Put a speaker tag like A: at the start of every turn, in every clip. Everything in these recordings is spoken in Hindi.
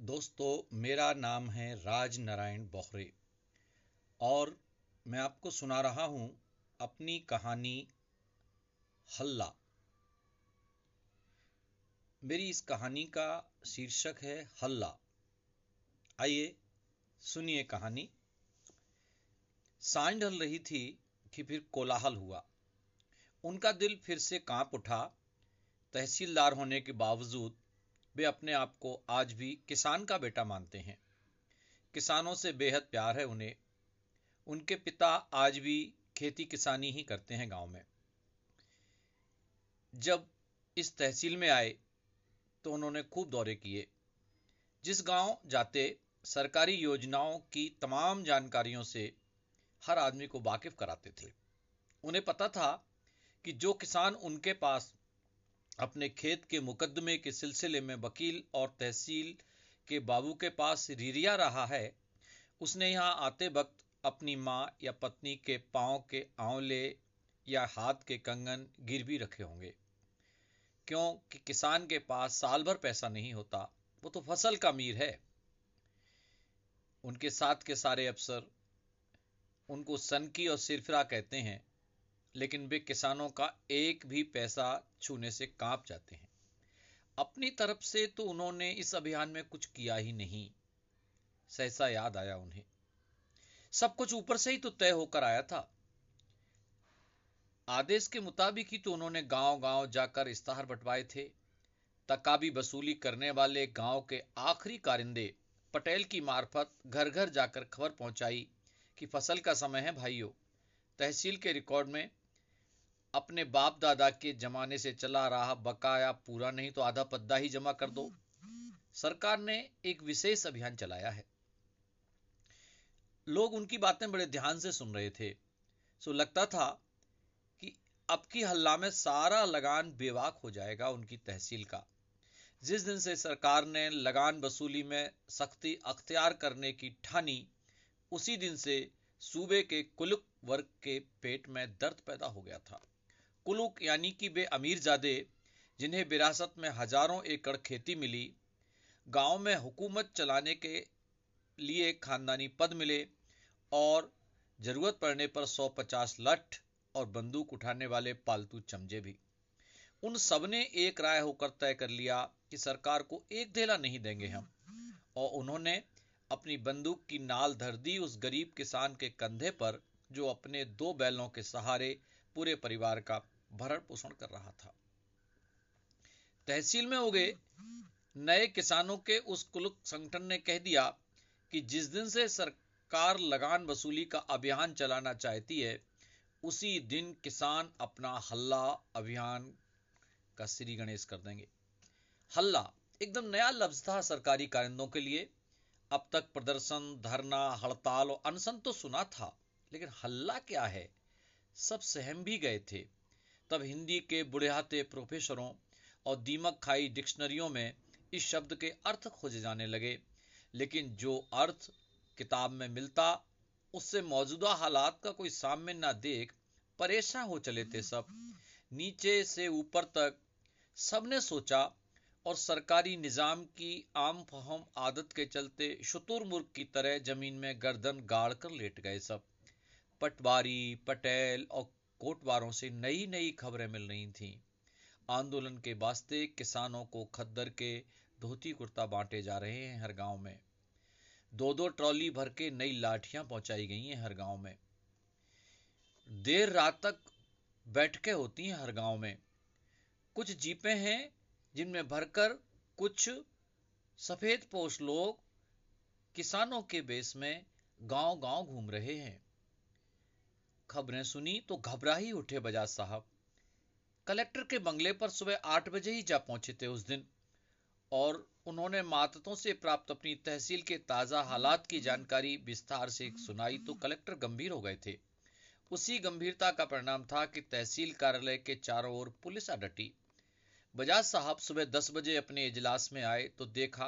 A: दोस्तों, मेरा नाम है राज नारायण बोहरे और मैं आपको सुना रहा हूँ अपनी कहानी हल्ला। मेरी इस कहानी का शीर्षक है हल्ला। आइए सुनिए कहानी। साँझ ढल रही थी कि फिर कोलाहल हुआ। उनका दिल फिर से काँप उठा। तहसीलदार होने के बावजूद वे अपने आप को आज भी किसान का बेटा मानते हैं। किसानों से बेहद प्यार है उन्हें। उनके पिता आज भी खेती किसानी ही करते हैं गाँव में। जब इस तहसील में आए तो उन्होंने खूब दौरे किए। जिस गाँव जाते, सरकारी योजनाओं की तमाम जानकारियों से हर आदमी को वाकिफ कराते थे। उन्हें पता था कि जो किसान उनके पास अपने खेत के मुकदमे के सिलसिले में वकील और तहसील के बाबू के पास रिरिया रहा है। उसने यहाँ आते वक्त अपनी माँ या पत्नी के पाँव के आंवले या हाथ के कंगन गिरवी रखे होंगे। क्योंकि किसान के पास साल भर पैसा नहीं होता, वो तो फ़सल का मीर है। उनके साथ के सारे अफसर उनको सनकी और सिरफिरा कहते हैं। लेकिन वे किसानों का एक भी पैसा छूने से काँप जाते हैं। अपनी तरफ़ से तो उन्होंने इस अभियान में कुछ किया ही नहीं। सहसा याद आया उन्हें। सब कुछ ऊपर से ही तो तय होकर आया था। आदेश के मुताबिक ही तो उन्होंने गाँव गाँव जाकर इस्ताहार बंटवाए थे। तकाबी वसूली करने वाले गाँव के आखिरी कारिंदे पटेल की मार्फत घर घर जाकर खबर पहुंचाई कि फ़सल का समय है भाइयों। तहसील के रिकॉर्ड में अपने बाप दादा के जमाने से चला रहा बकाया पूरा नहीं तो आधा पद्दा ही जमा कर दो। सरकार ने एक विशेष अभियान चलाया है। लोग उनकी बातें बड़े ध्यान से सुन रहे थे। सो लगता था कि अब की हल्ला में सारा लगान बेवाक हो जाएगा उनकी तहसील का। जिस दिन से सरकार ने लगान वसूली में सख्ती अख्तियार करने की ठानी, उसी दिन से सूबे के कुलुक वर्ग के पेट में दर्द पैदा हो गया था। कुलुक यानी कि वे अमीरजादे, जिन्हें विरासत में हज़ारों एकड़ खेती मिली, गाँव में हुकूमत चलाने के लिए खानदानी पद मिले और ज़रूरत पड़ने पर 150 लठ और बंदूक उठाने वाले पालतू चमजे भी। उन सबने एक राय होकर तय कर लिया कि सरकार को एक धेला नहीं देंगे हम और उन्होंने अपनी बंदूक की नाल धर दी उस गरीब किसान के कंधे पर, जो अपने दो बैलों के सहारे पूरे परिवार का भरण पोषण कर रहा था। तहसील में हो गए नए किसानों के उस कुल संगठन ने कह दिया कि जिस दिन से सरकार लगान वसूली का अभियान चलाना चाहती है, उसी दिन किसान अपना हल्ला अभियान का श्री गणेश कर देंगे। हल्ला एकदम नया लफ्ज था सरकारी कारिंदों के लिए। अब तक प्रदर्शन, धरना, हड़ताल और अनशन तो सुना था, लेकिन हल्ला क्या है? सब सहम भी गए थे। तब हिंदी के बुढ़ियाते प्रोफेसरों और दीमक खाई डिक्शनरियों में इस शब्द के अर्थ खोजे जाने लगे। लेकिन जो अर्थ किताब में मिलता, उससे मौजूदा हालात का कोई सामने ना देख परेशान हो चले थे सब। नीचे से ऊपर तक सबने सोचा और सरकारी निज़ाम की आम फहम आदत के चलते शुतुरमुर्ग की तरह ज़मीन में गर्दन गाड़ कर लेट गए सब। पटवारी, पटेल और कोटवारों से नई नई खबरें मिल रही थीं। आंदोलन के वास्ते किसानों को खद्दर के धोती कुर्ता बांटे जा रहे हैं हर गाँव में। दो दो ट्रॉली भर के नई लाठियाँ पहुंचाई गई हैं हर गाँव में। देर रात तक बैठकें होती हैं हर गाँव में। कुछ जीपें हैं जिनमें भरकर कुछ सफ़ेद पोष लोग किसानों के बेस में गाँव गाँव घूम रहे हैं। खबरें सुनी तो घबरा ही उठे बजाज साहब। कलेक्टर के बंगले पर सुबह आठ बजे ही जा पहुँचे थे उस दिन, और उन्होंने मातों से प्राप्त अपनी तहसील के ताज़ा हालात की जानकारी विस्तार से सुनाई तो कलेक्टर गंभीर हो गए थे। उसी गंभीरता का परिणाम था कि तहसील कार्यालय के चारों ओर पुलिस अडटी। बजाज साहब सुबह दस बजे अपने इजलास में आए तो देखा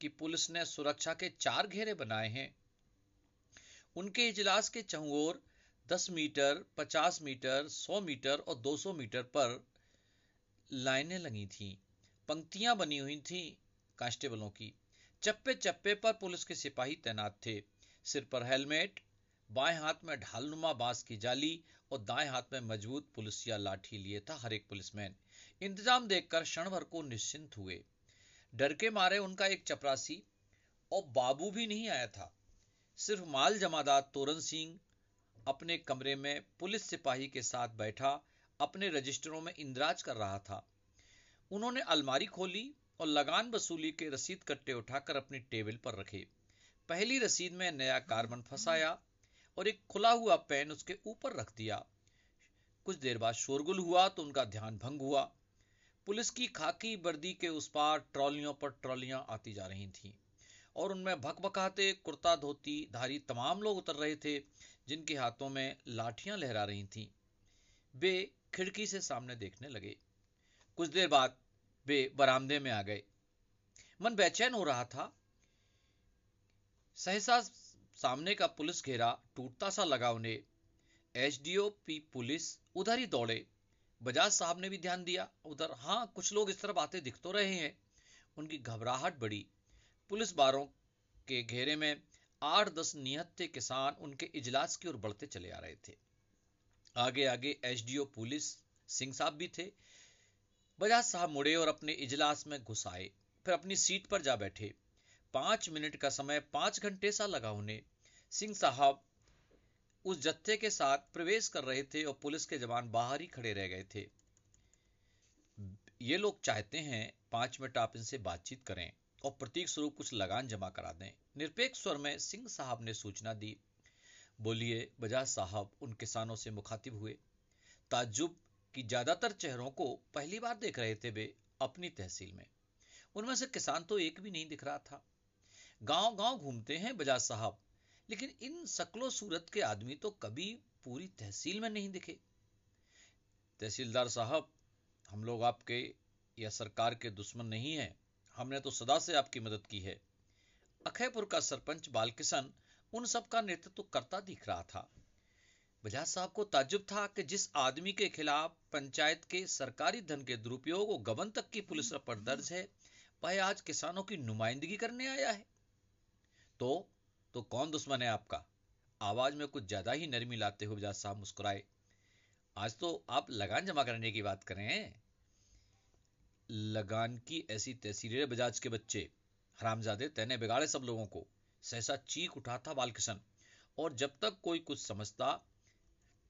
A: कि पुलिस ने सुरक्षा के चार घेरे बनाए हैं। उनके इजलास के चहुओर दस मीटर, पचास मीटर, सौ मीटर और दो सौ मीटर पर लाइनें लगी थीं। पंक्तियाँ बनी हुई थीं कांस्टेबलों की। चप्पे चप्पे पर पुलिस के सिपाही तैनात थे। सिर पर हेलमेट, बाएँ हाथ में ढालनुमा बाँस की जाली और दाएँ हाथ में मज़बूत पुलिसिया लाठी लिए था हर एक पुलिसमैन। इंतज़ाम देखकर क्षण भर को निश्चिंत हुए। डर के मारे उनका एक चपरासी और बाबू भी नहीं आया था। सिर्फ़ माल जमादार तोरन सिंह अपने कमरे में पुलिस सिपाही के साथ बैठा, अपने रजिस्टरों में इंदराज कर रहा था। उन्होंने अलमारी खोली और लगान वसूली के रसीद कट्टे उठाकर अपनी टेबल पर रखे। पहली रसीद में नया कार्बन फंसाया और एक खुला हुआ पेन उसके ऊपर रख दिया। कुछ देर बाद शोरगुल हुआ तो उनका ध्यान भंग हुआ। पुलिस की खाकी वर्दी के उस पार ट्रॉलियों पर ट्रॉलियाँ आती जा रही थीं। और उनमें भकभकाते, कुर्ता धोती धारी तमाम लोग उतर रहे थे, जिनके हाथों में लाठियाँ लहरा रही थीं। वे खिड़की से सामने देखने लगे। कुछ देर बाद वे बरामदे में आ गए। मन बेचैन हो रहा था। सहसा सामने का पुलिस घेरा टूटता सा लगा उन्हें। एचडीओ पी पुलिस उधर ही दौड़े। बजाज साहब ने भी ध्यान दिया। उधर हाँ कुछ लोग इस तरफ़ आते दिख तो रहे हैं। उनकी घबराहट बढ़ी। पुलिस बारों के घेरे में आठ दस निहत्ते किसान उनके इजलास की ओर बढ़ते चले आ रहे थे। आगे आगे एसडीओ पुलिस सिंह साहब भी थे। बजाज साहब मुड़े और अपने इजलास में घुस आए। फिर अपनी सीट पर जा बैठे। पाँच मिनट का समय, पाँच घंटे सा लगा उन्हें। सिंह साहब उस जत्थे के साथ प्रवेश कर रहे थे और पुलिस के जवान बाहर ही खड़े रह गए थे। ये लोग चाहते हैं पाँच मिनट आप इनसे बातचीत करें। और प्रतीक स्वरूप कुछ लगान जमा करा दें। निरपेक्ष स्वर में सिंह साहब ने सूचना दी। बोलिए, बजाज साहब, उन किसानों से मुखातिब हुए। ताजुब की ज़्यादातर चेहरों को पहली बार देख रहे थे वे अपनी तहसील में। उनमें से किसान तो एक भी नहीं दिख रहा था। गाँव गाँव घूमते हैं बजाज साहब, लेकिन इन सकलो सूरत के आदमी तो कभी पूरी तहसील में नहीं दिखे। तहसीलदार साहब, हम लोग आपके या सरकार के दुश्मन नहीं हैं। हमने तो सदा से आपकी मदद की है। अखयपुर का सरपंच बालकिशन उन सब का नेतृत्व करता दिख रहा था। बजाज साहब को ताजुब था कि जिस आदमी के खिलाफ पंचायत के सरकारी धन के दुरुपयोग और गबन तक की पुलिस पर दर्ज है, वह आज किसानों की नुमाइंदगी करने आया है। तो तो कौन दुश्मन है आपका? आवाज़ में कुछ ज़्यादा ही नरमी लाते हुए बजाज साहब मुस्कुराए। आज तो आप लगान जमा करने की बात करें लगान की ऐसी तहसीरें, बजाज के बच्चे, हरामजादे तैने बिगाड़े सब लोगों को। सहसा चीख उठा था बालकिशन। और जब तक कोई कुछ समझता,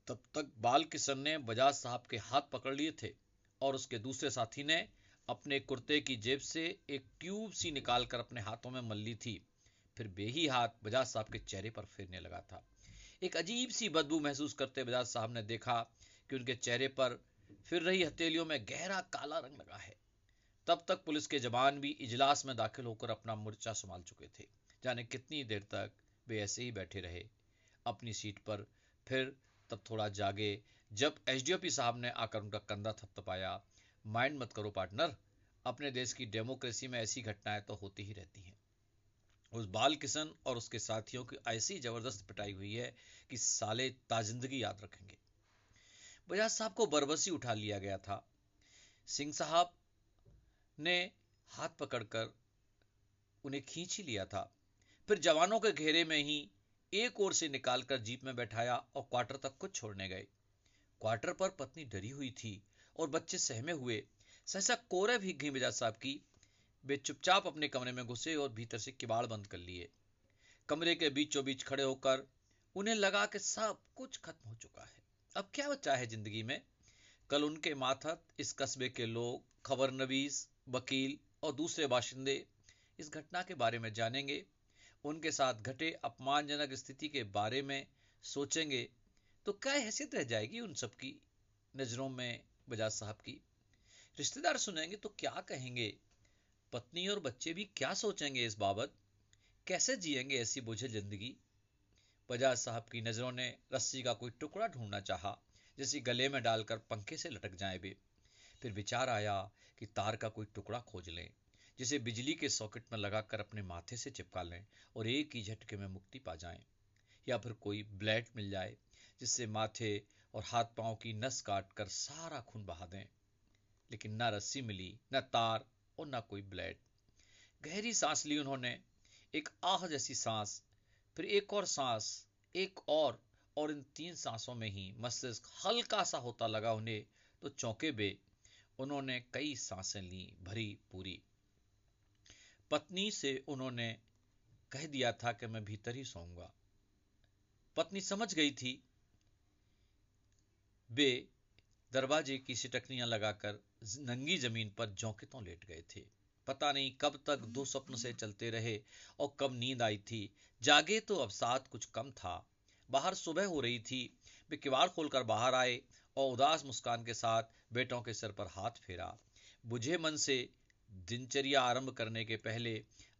A: तब तक बालकिशन ने बजाज साहब के हाथ पकड़ लिए थे और उसके दूसरे साथी ने अपने कुर्ते की जेब से एक ट्यूब सी निकालकर अपने हाथों में मल ली थी। फिर बेही हाथ बजाज साहब के चेहरे पर फेरने लगा था। एक अजीब सी बदबू महसूस करते बजाज साहब ने देखा कि उनके चेहरे पर फिर रही हथेलियों में गहरा काला रंग लगा है। तब तक पुलिस के जवान भी इजलास में दाखिल होकर अपना मोर्चा संभाल चुके थे, जाने कितनी देर तक वे ऐसे ही बैठे रहे। अपनी सीट पर फिर तब थोड़ा जागे, जब एसडीओपी साहब ने आकर उनका कंधा थपथपाया माइंड मत करो पार्टनर, अपने देश की डेमोक्रेसी में ऐसी घटनाएँ तो होती ही रहती हैं। उस बाल किशन और उसके साथियों की ऐसी ज़बरदस्त पिटाई हुई है कि साले ताजिंदगी याद रखेंगे। बजाज साहब को बरबसी उठा लिया गया था। सिंह साहब ने हाथ पकड़कर उन्हें खींच ही लिया था। फिर जवानों के घेरे में ही एक ओर से निकालकर जीप में बैठाया और क्वार्टर तक कुछ छोड़ने गए। क्वार्टर पर पत्नी डरी हुई थी और बच्चे सहमे हुए। सहसा कोरे भी घी मिजाज साहब की। वे चुपचाप अपने कमरे में घुसे और भीतर से किबाड़ बंद कर लिए। कमरे के बीचों बीच खड़े होकर उन्हें लगा कि सब कुछ खत्म हो चुका है। अब क्या बचा है ज़िंदगी में? कल उनके माथत इस कस्बे के लोग, खबर नवीस वकील और दूसरे बाशिंदे इस घटना के बारे में जानेंगे। उनके साथ घटे अपमानजनक स्थिति के बारे में सोचेंगे। तो क्या हैसियत रह जाएगी उन सब की नज़रों में बजाज साहब की? रिश्तेदार सुनेंगे तो क्या कहेंगे? पत्नी और बच्चे भी क्या सोचेंगे इस बाबत? कैसे जिएँगे ऐसी बोझिल ज़िंदगी? बजाज साहब की नज़रों ने रस्सी का कोई टुकड़ा ढूंढना चाहा, जिसे गले में डालकर पंखे से लटक जाए वे। फिर विचार आया कि तार का कोई टुकड़ा खोज लें, जिसे बिजली के सॉकेट में लगाकर अपने माथे से चिपका लें और एक ही झटके में मुक्ति पा जाएँ, या फिर कोई ब्लेड मिल जाए जिससे माथे और हाथ पाँव की नस काट कर सारा खून बहा दें। लेकिन ना रस्सी मिली, न तार और ना कोई ब्लेड। गहरी सांस ली उन्होंने, एक आह जैसी सांस, फिर एक और सांस, एक और और इन तीन सांसों में ही मस्तिष्क हल्का सा होता लगा उन्हें तो चौंके बे उन्होंने कई साँसें ली भरी पूरी। पत्नी से उन्होंने कह दिया था कि मैं भीतर ही सोऊँगा। पत्नी समझ गई थी। बे दरवाजे की सिटकनियाँ लगाकर नंगी ज़मीन पर जौकितों लेट गए थे। पता नहीं कब तक दो स्वप्न से चलते रहे और कब नींद आई थी। जागे तो अब साथ कुछ कम था। बाहर सुबह हो रही थी। वे किवाड़ खोलकर बाहर आए। और उदास मुस्कान के साथ बेटों के सिर पर हाथ फेरा। बुझे मन से दिनचर्या आरंभ करने के पहले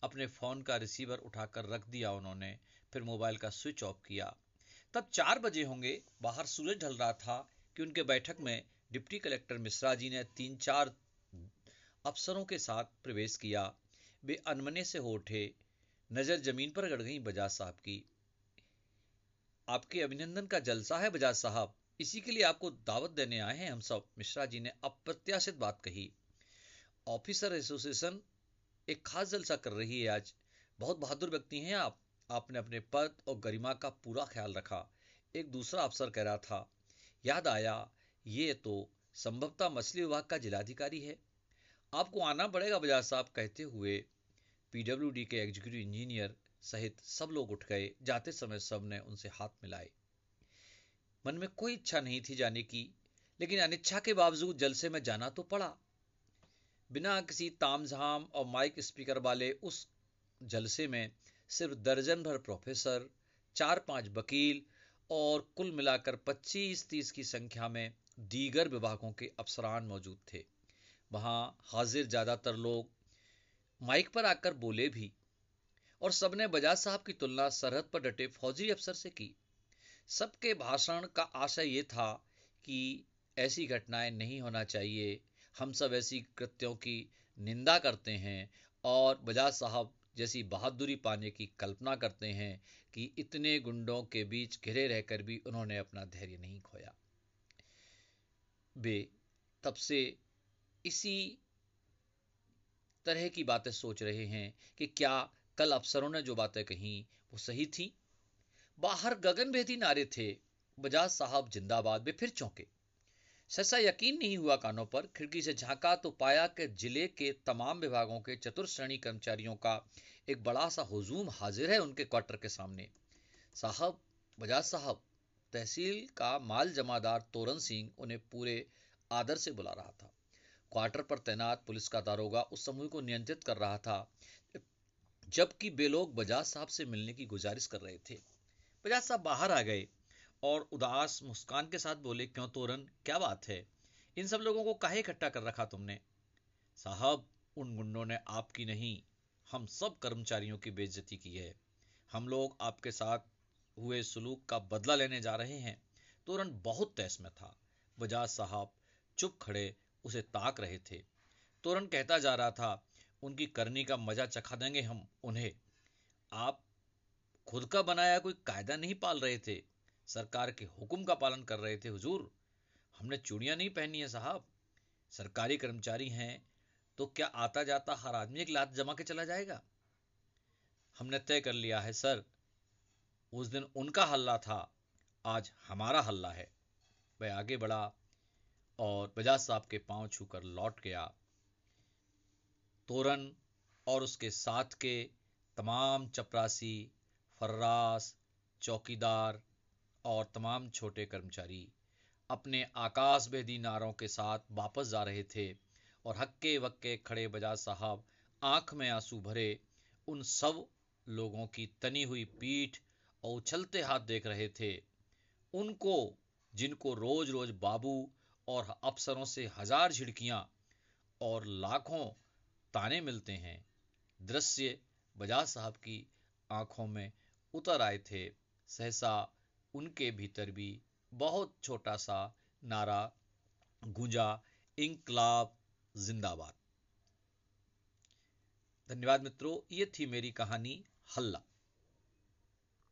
A: अपने फ़ोन का रिसीवर उठाकर रख दिया उन्होंने, फिर मोबाइल का स्विच ऑफ़ किया। तब चार बजे होंगे, बाहर सूरज ढल रहा था कि उनके बैठक में डिप्टी कलेक्टर मिश्रा जी ने तीन चार अफसरों के साथ प्रवेश किया। वे अनमने से हो उठे, नज़र ज़मीन पर गड़ गई बजाज साहब की। आपके अभिनंदन का जलसा है बजाज साहब। इसी के लिए आपको दावत देने आए हैं हम सब। मिश्रा जी ने अप्रत्याशित बात कही। ऑफिसर एसोसिएशन एक खास जलसा कर रही है आज। बहुत बहादुर व्यक्ति हैं आप। आपने अपने पद और गरिमा का पूरा ख्याल रखा। एक दूसरा अफसर कह रहा था, याद आया, ये तो संभवतः मछली विभाग का जिलाधिकारी है। आपको आना पड़ेगा बजाज साहब, कहते हुए पीडब्ल्यूडी के एग्जीक्यूटिव इंजीनियर सहित सब लोग उठ गए। जाते समय सबने उनसे हाथ मिलाए। मन में कोई इच्छा नहीं थी जाने की, लेकिन अनिच्छा के बावजूद जलसे में जाना तो पड़ा। बिना किसी तामझाम और माइक स्पीकर वाले उस जलसे में सिर्फ़ दर्जन भर प्रोफेसर, चार पाँच वकील और कुल मिलाकर 25-30 की संख्या में दीगर विभागों के अफसरान मौजूद थे। वहाँ हाजिर ज़्यादातर लोग माइक पर आकर बोले भी। और सबने बजाज साहब की तुलना सरहद पर डटे फौजी अफसर से की। सबके भाषण का आशय ये था कि ऐसी घटनाएँ नहीं होना चाहिए। हम सब ऐसी कृत्यों की निंदा करते हैं और बजाज साहब जैसी बहादुरी पाने की कल्पना करते हैं कि इतने गुंडों के बीच घिरे रहकर भी उन्होंने अपना धैर्य नहीं खोया। वे तब से इसी तरह की बातें सोच रहे हैं कि क्या कल अफसरों ने जो बातें कही, वो सही थी। बाहर गगन भेदी नारे थे, बजाज साहब जिंदाबाद वे फिर चौंके। ससा यकीन नहीं हुआ कानों पर, खिड़की से झांका तो पाया कि ज़िले के तमाम विभागों के चतुर श्रेणी कर्मचारियों का एक बड़ा सा हुजूम हाजिर है उनके क्वार्टर के सामने। साहब, बजाज साहब, तहसील का माल जमादार तोरन सिंह उन्हें पूरे आदर से बुला रहा था। क्वार्टर पर तैनात पुलिस का दारोगा उस समूह को नियंत्रित कर रहा था। जबकि वे लोग बजाज साहब से मिलने की गुजारिश कर रहे थे। बजाज साहब बाहर आ गए और उदास मुस्कान के साथ बोले, क्यों तोरन क्या बात है? इन सब लोगों को काहे इकट्ठा कर रखा तुमने? साहब, उन गुंडों ने आपकी नहीं, हम सब कर्मचारियों की बेइज्जती की है। हम लोग आपके साथ हुए सुलूक का बदला लेने जा रहे हैं। तोरन बहुत तैस में था। बजाज साहब चुप खड़े उसे ताक रहे थे। तोरन कहता जा रहा था उनकी करनी का मज़ा चखा देंगे हम उन्हें। आप खुद का बनाया कोई कायदा नहीं पाल रहे थे। सरकार के हुक्म का पालन कर रहे थे, हुजूर। हमने चूड़ियाँ नहीं पहनी है, साहब। सरकारी कर्मचारी हैं तो क्या आता जाता हर आदमी एक लात जमा के चला जाएगा? हमने तय कर लिया है, सर, उस दिन उनका हल्ला था। आज हमारा हल्ला है। वह आगे बढ़ा और बजाज साहब के पाँव छूकर लौट गया। तोरन और उसके साथ के तमाम चपरासी, फर्रास, चौकीदार और तमाम छोटे कर्मचारी अपने आकाश भेदी नारों के साथ वापस जा रहे थे और हक्के वक्के खड़े बजाज साहब आँख में आँसू भरे उन सब लोगों की तनी हुई पीठ और उछलते हाथ देख रहे थे। उनको, जिनको रोज रोज बाबू और अफसरों से हज़ार झिड़कियाँ और लाखों ताने मिलते हैं। दृश्य बजाज साहब की आँखों में उतर आए थे। सहसा उनके भीतर भी बहुत छोटा सा नारा गूंजा इंकलाब जिंदाबाद। धन्यवाद मित्रों, ये थी मेरी कहानी हल्ला।